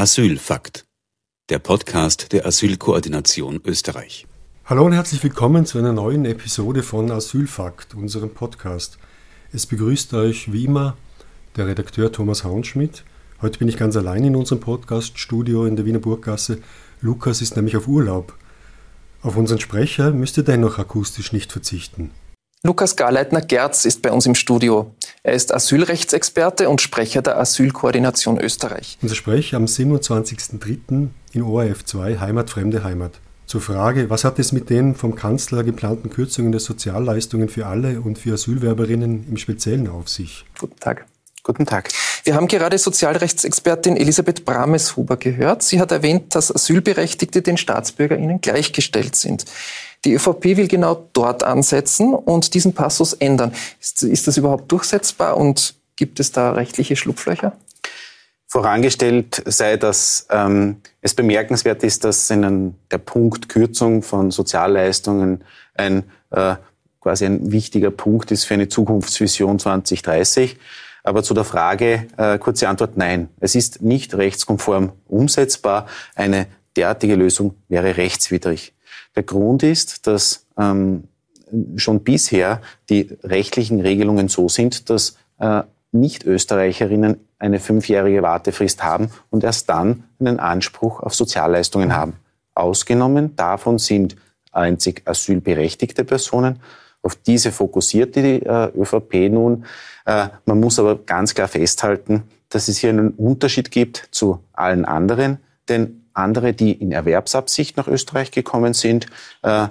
Asylfakt. Der Podcast der Asylkoordination Österreich. Hallo und herzlich willkommen zu einer neuen Episode von Asylfakt, unserem Podcast. Es begrüßt euch wie immer der Redakteur Thomas Haunschmidt. Heute bin ich ganz allein in unserem Podcaststudio in der Wiener Burggasse. Lukas ist nämlich auf Urlaub. Auf unseren Sprecher müsst ihr dennoch akustisch nicht verzichten. Lukas Garleitner-Gerz ist bei uns im Studio. Er ist Asylrechtsexperte und Sprecher der Asylkoordination Österreich. Unser Sprech am 27.03. in ORF 2 Heimat, fremde Heimat. Zur Frage, was hat es mit den vom Kanzler geplanten Kürzungen der Sozialleistungen für alle und für Asylwerberinnen im Speziellen auf sich? Guten Tag. Guten Tag. Wir haben gerade Sozialrechtsexpertin Elisabeth Brameshuber gehört. Sie hat erwähnt, dass Asylberechtigte den StaatsbürgerInnen gleichgestellt sind. Die ÖVP will genau dort ansetzen und diesen Passus ändern. Ist, ist das überhaupt durchsetzbar und gibt es da rechtliche Schlupflöcher? Vorangestellt sei, dass ähm, es bemerkenswert ist, dass in der Punkt Kürzung von Sozialleistungen ein äh, quasi ein wichtiger Punkt ist für eine Zukunftsvision 2030. Aber zu der Frage, äh, kurze Antwort, nein. Es ist nicht rechtskonform umsetzbar. Eine derartige Lösung wäre rechtswidrig. Der Grund ist, dass ähm, schon bisher die rechtlichen Regelungen so sind, dass äh, Nicht-Österreicherinnen eine fünfjährige Wartefrist haben und erst dann einen Anspruch auf Sozialleistungen haben. Ausgenommen davon sind einzig asylberechtigte Personen. Auf diese fokussiert die äh, ÖVP nun. Äh, man muss aber ganz klar festhalten, dass es hier einen Unterschied gibt zu allen anderen, denn andere, die in Erwerbsabsicht nach Österreich gekommen sind, äh,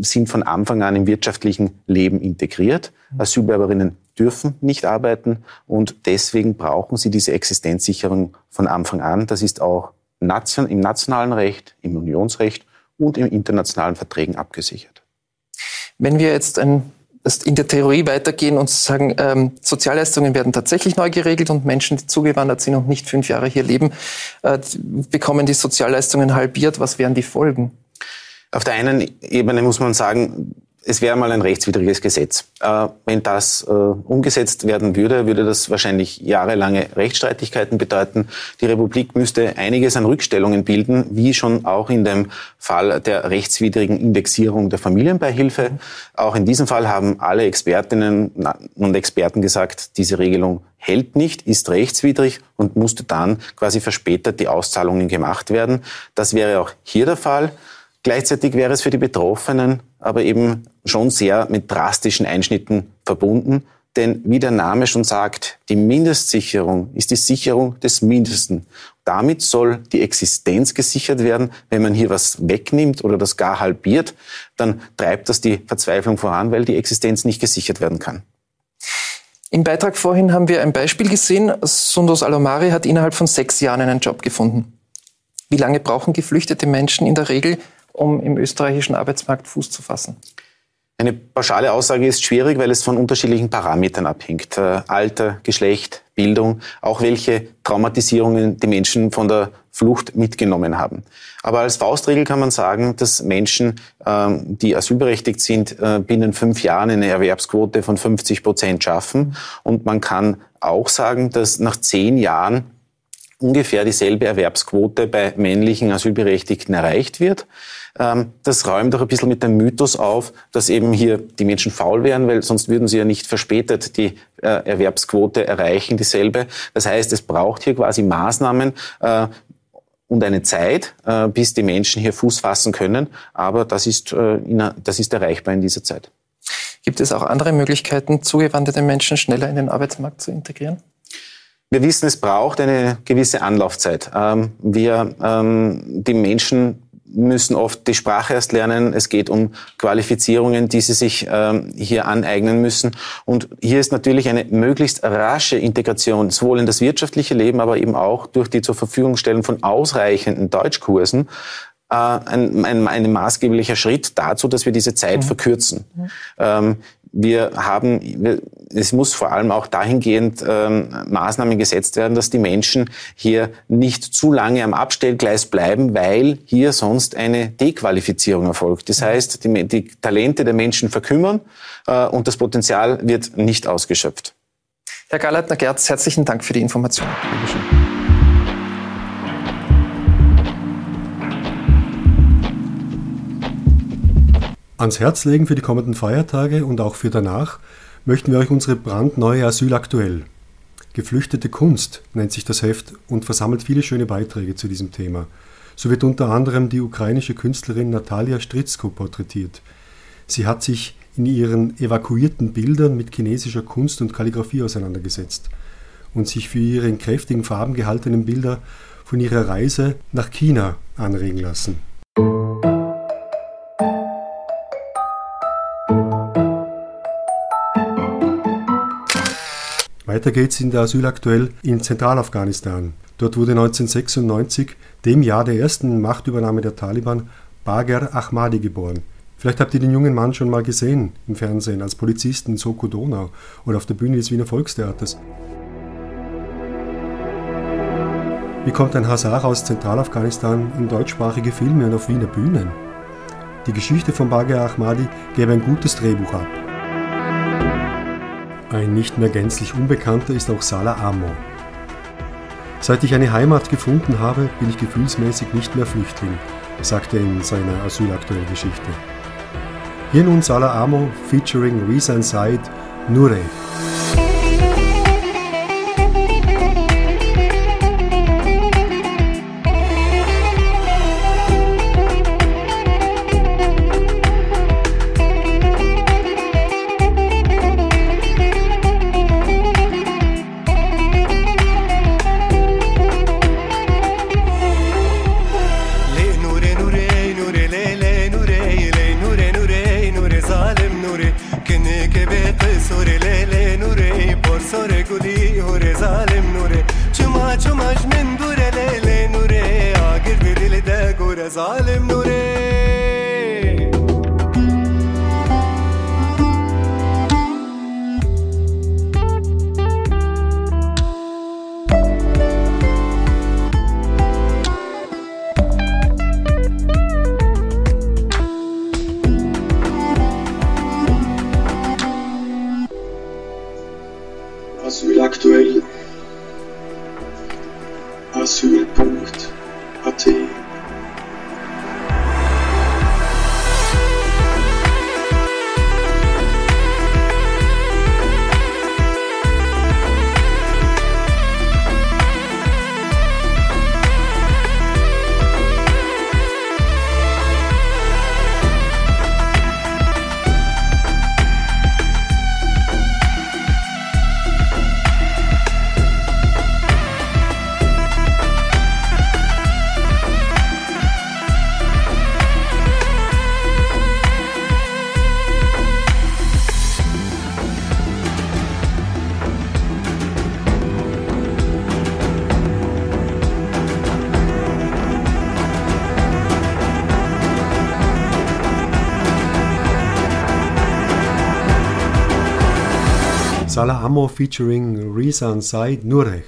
sind von Anfang an im wirtschaftlichen Leben integriert. Asylbewerberinnen dürfen nicht arbeiten und deswegen brauchen sie diese Existenzsicherung von Anfang an. Das ist auch nation im nationalen Recht, im Unionsrecht und in internationalen Verträgen abgesichert. Wenn wir jetzt ein in der Theorie weitergehen und sagen, ähm, Sozialleistungen werden tatsächlich neu geregelt und Menschen, die zugewandert sind und nicht fünf Jahre hier leben, äh, bekommen die Sozialleistungen halbiert. Was wären die Folgen? Auf der einen Ebene muss man sagen, es wäre mal ein rechtswidriges Gesetz. Äh, wenn das äh, umgesetzt werden würde, würde das wahrscheinlich jahrelange Rechtsstreitigkeiten bedeuten. Die Republik müsste einiges an Rückstellungen bilden, wie schon auch in dem Fall der rechtswidrigen Indexierung der Familienbeihilfe. Auch in diesem Fall haben alle Expertinnen und Experten gesagt, diese Regelung hält nicht, ist rechtswidrig und musste dann quasi verspätet die Auszahlungen gemacht werden. Das wäre auch hier der Fall. Gleichzeitig wäre es für die Betroffenen aber eben schon sehr mit drastischen Einschnitten verbunden. Denn wie der Name schon sagt, die Mindestsicherung ist die Sicherung des Mindesten. Damit soll die Existenz gesichert werden. Wenn man hier was wegnimmt oder das gar halbiert, dann treibt das die Verzweiflung voran, weil die Existenz nicht gesichert werden kann. Im Beitrag vorhin haben wir ein Beispiel gesehen. Sundos Alomari hat innerhalb von sechs Jahren einen Job gefunden. Wie lange brauchen geflüchtete Menschen in der Regel, um im österreichischen Arbeitsmarkt Fuß zu fassen? Eine pauschale Aussage ist schwierig, weil es von unterschiedlichen Parametern abhängt. Äh, Alter, Geschlecht, Bildung, auch welche Traumatisierungen die Menschen von der Flucht mitgenommen haben. Aber als Faustregel kann man sagen, dass Menschen, ähm, die asylberechtigt sind, äh, binnen fünf Jahren eine Erwerbsquote von 50 Prozent schaffen. Und man kann auch sagen, dass nach zehn Jahren ungefähr dieselbe Erwerbsquote bei männlichen Asylberechtigten erreicht wird. Ähm, das räumt auch ein bisschen mit dem Mythos auf, dass eben hier die Menschen faul wären, weil sonst würden sie ja nicht verspätet die äh, Erwerbsquote erreichen, dieselbe. Das heißt, es braucht hier quasi Maßnahmen, äh, und eine Zeit, äh, bis die Menschen hier Fuß fassen können. Aber das ist, das ist erreichbar in dieser Zeit. Gibt es auch andere Möglichkeiten, zugewanderte Menschen schneller in den Arbeitsmarkt zu integrieren? Wir wissen, es braucht eine gewisse Anlaufzeit. Ähm, wir, ähm, die Menschen müssen oft die Sprache erst lernen. Es geht um Qualifizierungen, die sie sich ähm, hier aneignen müssen. Und hier ist natürlich eine möglichst rasche Integration, sowohl in das wirtschaftliche Leben, aber eben auch durch die zur Verfügung stellen von ausreichenden Deutschkursen, äh, ein, ein, ein maßgeblicher Schritt dazu, dass wir diese Zeit mhm. verkürzen. Mhm. Ähm, wir haben, es muss vor allem auch dahingehend ähm, Maßnahmen gesetzt werden, dass die Menschen hier nicht zu lange am Abstellgleis bleiben, weil hier sonst eine Dequalifizierung erfolgt. Das heißt, die, die Talente der Menschen verkümmern äh, und das Potenzial wird nicht ausgeschöpft. Herr Galeitner-Gerz, herzlichen Dank für die Information. Dankeschön. Ans Herz legen für die kommenden Feiertage und auch für danach möchten wir euch unsere brandneue Asyl aktuell. Geflüchtete Kunst nennt sich das Heft und versammelt viele schöne Beiträge zu diesem Thema. So wird unter anderem die ukrainische Künstlerin Natalia Stritzko porträtiert. Sie hat sich in ihren evakuierten Bildern mit chinesischer Kunst und Kalligraphie auseinandergesetzt und sich für ihre in kräftigen Farben gehaltenen Bilder von ihrer Reise nach China anregen lassen. Weiter geht's in der Asyl aktuell in Zentralafghanistan. Dort wurde 1996, dem Jahr der ersten Machtübernahme der Taliban, Bagher Ahmadi geboren. Vielleicht habt ihr den jungen Mann schon mal gesehen im Fernsehen als Polizist in Soko Donau oder auf der Bühne des Wiener Volkstheaters. Wie kommt ein Hazar aus Zentralafghanistan in deutschsprachige Filme und auf Wiener Bühnen? Die Geschichte von Bagher Ahmadi gäbe ein gutes Drehbuch ab. Ein nicht mehr gänzlich Unbekannter ist auch Salah Amo. Seit ich eine Heimat gefunden habe, bin ich gefühlsmäßig nicht mehr Flüchtling, sagt er in seiner asylaktuellen Geschichte. Hier nun Salah Amo featuring Rizan Said Nure. Salah Ammo featuring Rizan Said Nurech.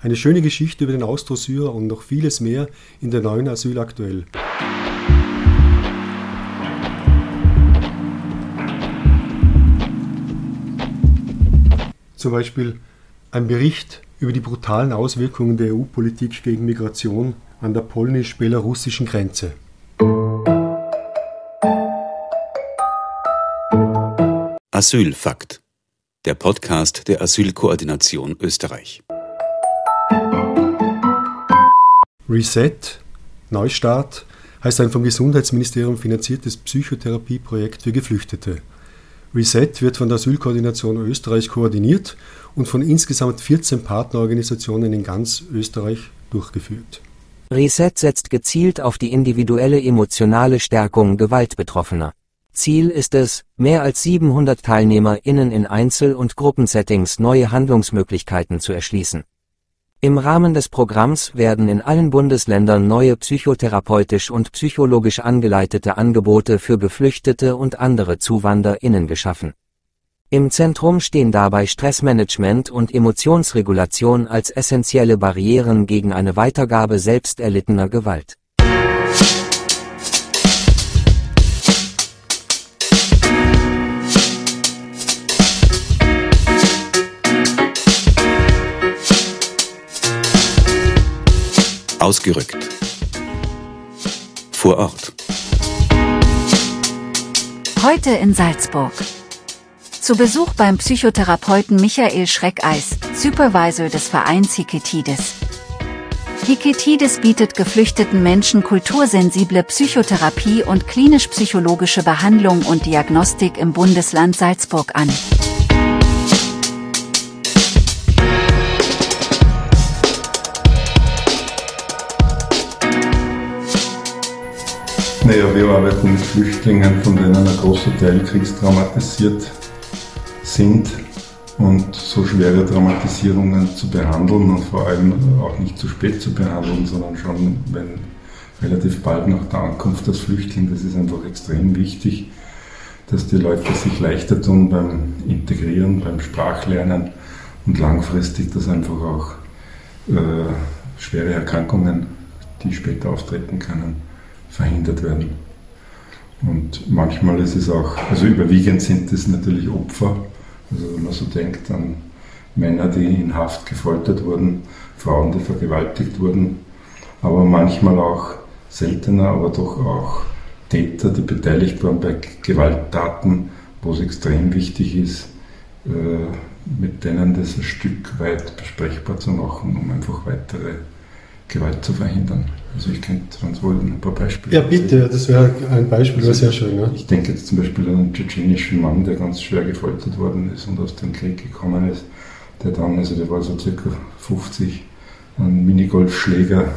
Eine schöne Geschichte über den Austrosyrer und noch vieles mehr in der neuen Asyl aktuell. Zum Beispiel ein Bericht über die brutalen Auswirkungen der EU-Politik gegen Migration an der polnisch-belarussischen Grenze. Asylfakt der Podcast der Asylkoordination Österreich. Reset, Neustart, heißt ein vom Gesundheitsministerium finanziertes Psychotherapieprojekt für Geflüchtete. Reset wird von der Asylkoordination Österreich koordiniert und von insgesamt 14 Partnerorganisationen in ganz Österreich durchgeführt. Reset setzt gezielt auf die individuelle emotionale Stärkung Gewaltbetroffener. Ziel ist es, mehr als 700 TeilnehmerInnen in Einzel- und Gruppensettings neue Handlungsmöglichkeiten zu erschließen. Im Rahmen des Programms werden in allen Bundesländern neue psychotherapeutisch und psychologisch angeleitete Angebote für Geflüchtete und andere ZuwanderInnen geschaffen. Im Zentrum stehen dabei Stressmanagement und Emotionsregulation als essentielle Barrieren gegen eine Weitergabe selbst erlittener Gewalt. Ausgerückt. Vor Ort. Heute in Salzburg. Zu Besuch beim Psychotherapeuten Michael Schreckeis, Supervisor des Vereins Hiketidis. Hiketidis bietet geflüchteten Menschen kultursensible Psychotherapie und klinisch-psychologische Behandlung und Diagnostik im Bundesland Salzburg an. Naja, wir arbeiten mit Flüchtlingen, von denen ein großer Teil kriegstraumatisiert sind und so schwere Traumatisierungen zu behandeln und vor allem auch nicht zu spät zu behandeln, sondern schon wenn relativ bald nach der Ankunft als Flüchtling, das ist einfach extrem wichtig, dass die Leute sich leichter tun beim Integrieren, beim Sprachlernen und langfristig, dass einfach auch äh, schwere Erkrankungen, die später auftreten können, verhindert werden. Und manchmal ist es auch, also überwiegend sind es natürlich Opfer, also wenn man so denkt an Männer, die in Haft gefoltert wurden, Frauen, die vergewaltigt wurden, aber manchmal auch seltener, aber doch auch Täter, die beteiligt waren bei Gewalttaten, wo es extrem wichtig ist, äh, mit denen das ein Stück weit besprechbar zu machen, um einfach weitere Gewalt zu verhindern. Also ich könnte ganz wohl ein paar Beispiele. Ja, bitte, das wäre ein Beispiel, wäre sehr schön. Ja. Ich denke jetzt zum Beispiel an einen tschetschenischen Mann, der ganz schwer gefoltert worden ist und aus dem Krieg gekommen ist, der dann, also der war so circa 50, einen Minigolfschläger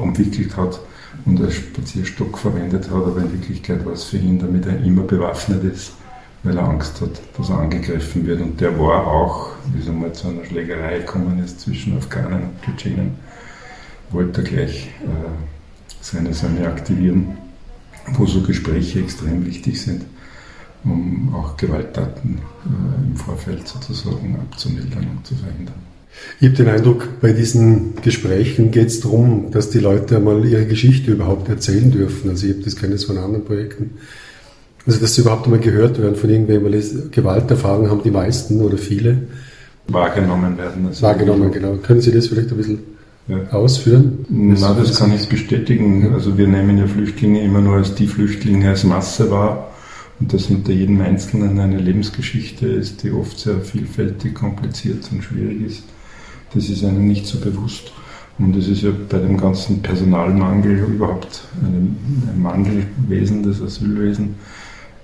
umwickelt hat und als Spazierstock verwendet hat, aber in Wirklichkeit war es für ihn, damit er immer bewaffnet ist, weil er Angst hat, dass er angegriffen wird. Und der war auch, wie es einmal zu einer Schlägerei gekommen ist zwischen Afghanen und Tschetschenen, wollte er gleich äh, seine Söhne aktivieren, wo so Gespräche extrem wichtig sind, um auch Gewalttaten äh, im Vorfeld sozusagen abzumildern und zu verhindern. Ich habe den Eindruck, bei diesen Gesprächen geht es darum, dass die Leute einmal ihre Geschichte überhaupt erzählen dürfen. Also ich habe das kenne von anderen Projekten. Also dass sie überhaupt einmal gehört werden von irgendwem, weil Gewalterfahrungen haben die meisten oder viele. Wahrgenommen werden. Also Wahrgenommen, genau. Können Sie das vielleicht ein bisschen ja. ausführen? Na, das kann ich bestätigen. Also wir nehmen ja Flüchtlinge immer nur als die Flüchtlinge als Masse wahr. Und dass hinter jedem Einzelnen eine Lebensgeschichte ist, die oft sehr vielfältig, kompliziert und schwierig ist. Das ist einem nicht so bewusst. Und es ist ja bei dem ganzen Personalmangel überhaupt ein, ein Mangelwesen des Asylwesen,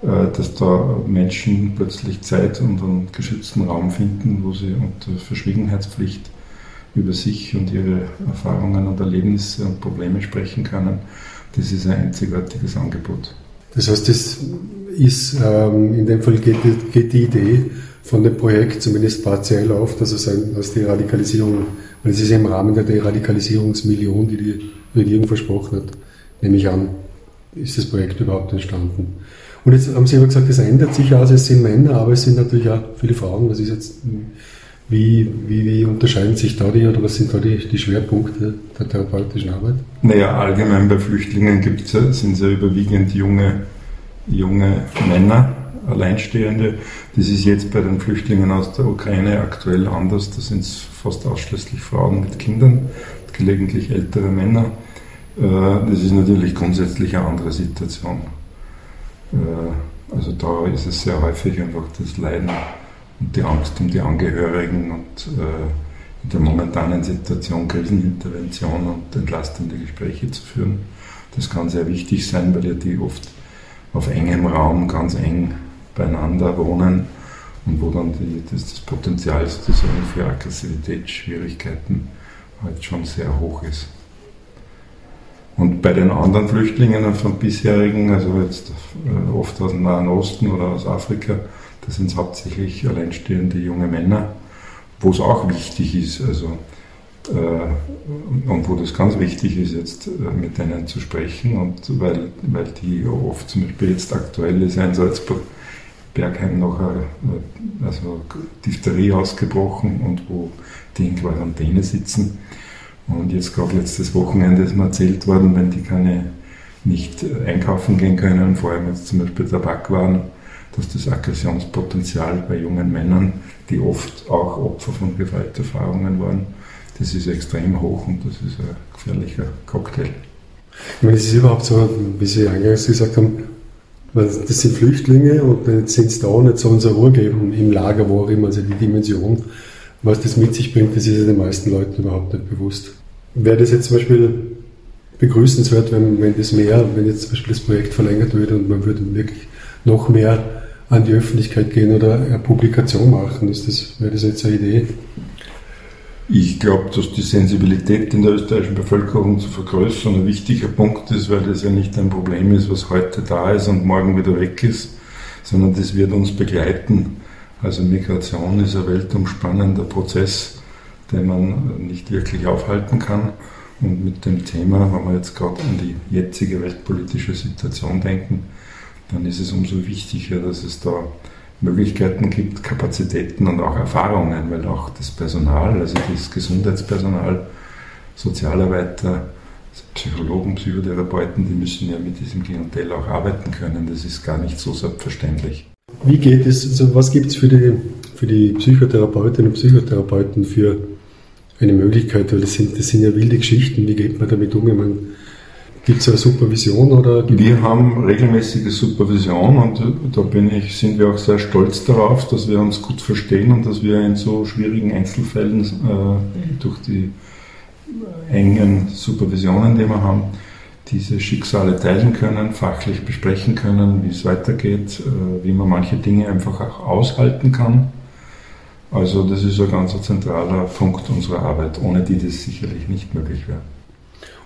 äh, dass da Menschen plötzlich Zeit und einen geschützten Raum finden, wo sie unter Verschwiegenheitspflicht über sich und ihre Erfahrungen und Erlebnisse und Probleme sprechen können. Das ist ein einzigartiges Angebot. Das heißt, das ist, ähm, in dem Fall geht, geht, die Idee von dem Projekt zumindest partiell auf, dass es ein, dass die Radikalisierung, weil es ist im Rahmen der Deradikalisierungsmillion, die die Regierung versprochen hat, nehme ich an, ist das Projekt überhaupt entstanden. Und jetzt haben Sie aber gesagt, es ändert sich aus, es sind Männer, aber es sind natürlich auch viele Frauen. Was ist jetzt wie, wie, wie unterscheiden sich da die oder was sind da die, die Schwerpunkte der therapeutischen Arbeit? Naja, allgemein bei Flüchtlingen gibt's, sind es ja überwiegend junge, junge Männer, Alleinstehende. Das ist jetzt bei den Flüchtlingen aus der Ukraine aktuell anders. Da sind es fast ausschließlich Frauen mit Kindern, gelegentlich ältere Männer. Äh, das ist natürlich grundsätzlich eine andere Situation. Äh, also da ist es sehr häufig einfach das Leiden und die Angst um die Angehörigen und äh, in der momentanen Situation Krisenintervention und entlastende Gespräche zu führen. Das kann sehr wichtig sein, weil ja die oft auf engem Raum ganz eng beieinander wohnen und wo dann die, das, das Potenzial sozusagen für Aggressivitätsschwierigkeiten halt schon sehr hoch ist. Und bei den anderen Flüchtlingen von bisherigen, also jetzt äh, oft aus dem Nahen Osten oder aus Afrika, das sind hauptsächlich alleinstehende junge Männer, wo es auch wichtig ist, also äh, und wo das ganz wichtig ist, jetzt äh, mit denen zu sprechen und weil, weil die oft zum Beispiel jetzt aktuell ist ein Salzburg Bergheim noch eine, also Diphtherie ausgebrochen und wo die in Quarantäne sitzen. Und jetzt gerade letztes Wochenende ist mir erzählt worden, wenn die keine nicht einkaufen gehen können, vor allem jetzt zum Beispiel Tabakwaren, dass das Aggressionspotenzial bei jungen Männern, die oft auch Opfer von Gewalterfahrungen waren, das ist extrem hoch und das ist ein gefährlicher Cocktail. Ich meine, es ist überhaupt so, wie Sie eingangs gesagt haben, das sind Flüchtlinge und jetzt sind es da nicht so unser Ruhe geben im Lager, wo auch immer, also die Dimension, was das mit sich bringt, das ist ja den meisten Leuten überhaupt nicht bewusst. Wäre das jetzt zum Beispiel begrüßenswert, wenn, wenn das mehr, wenn jetzt zum Beispiel das Projekt verlängert würde und man würde wirklich noch mehr an die Öffentlichkeit gehen oder eine Publikation machen. Ist das, wäre das jetzt eine Idee? Ich glaube, dass die Sensibilität in der österreichischen Bevölkerung zu vergrößern ein wichtiger Punkt ist, weil das ja nicht ein Problem ist, was heute da ist und morgen wieder weg ist, sondern das wird uns begleiten. Also Migration ist ein weltumspannender Prozess, den man nicht wirklich aufhalten kann. Und mit dem Thema, wenn wir jetzt gerade an die jetzige weltpolitische Situation denken, dann ist es umso wichtiger, dass es da Möglichkeiten gibt, Kapazitäten und auch Erfahrungen, weil auch das Personal, also das Gesundheitspersonal, Sozialarbeiter, Psychologen, Psychotherapeuten, die müssen ja mit diesem Klientel auch arbeiten können. Das ist gar nicht so selbstverständlich. Wie geht es, also was gibt es für die, für die Psychotherapeutinnen und Psychotherapeuten für eine Möglichkeit? Weil das sind, das sind ja wilde Geschichten. Wie geht man damit um? Ich meine, Gibt es eine Supervision oder? Wir haben regelmäßige Supervision und da bin ich, sind wir auch sehr stolz darauf, dass wir uns gut verstehen und dass wir in so schwierigen Einzelfällen äh, durch die engen Supervisionen, die wir haben, diese Schicksale teilen können, fachlich besprechen können, wie es weitergeht, äh, wie man manche Dinge einfach auch aushalten kann. Also das ist ein ganz zentraler Punkt unserer Arbeit, ohne die das sicherlich nicht möglich wäre.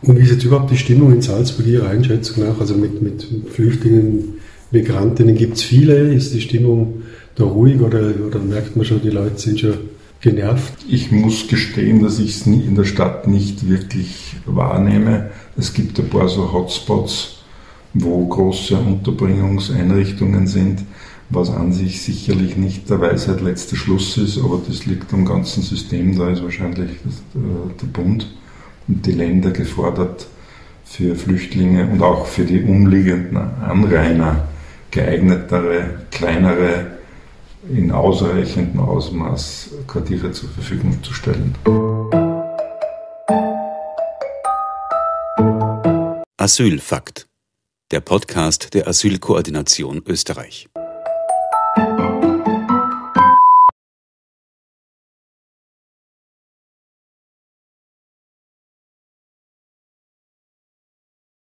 Und wie ist jetzt überhaupt die Stimmung in Salzburg Ihrer Einschätzung nach? Also mit, mit Flüchtlingen, Migrantinnen gibt es viele. Ist die Stimmung da ruhig oder, oder merkt man schon, die Leute sind schon genervt? Ich muss gestehen, dass ich es in der Stadt nicht wirklich wahrnehme. Es gibt ein paar so Hotspots, wo große Unterbringungseinrichtungen sind, was an sich sicherlich nicht der Weisheit letzter Schluss ist, aber das liegt am ganzen System, da ist wahrscheinlich äh, der Bund und die Länder gefordert, für Flüchtlinge und auch für die umliegenden Anrainer geeignetere, kleinere, in ausreichendem Ausmaß Quartiere zur Verfügung zu stellen. Asylfakt. Der Podcast der Asylkoordination Österreich.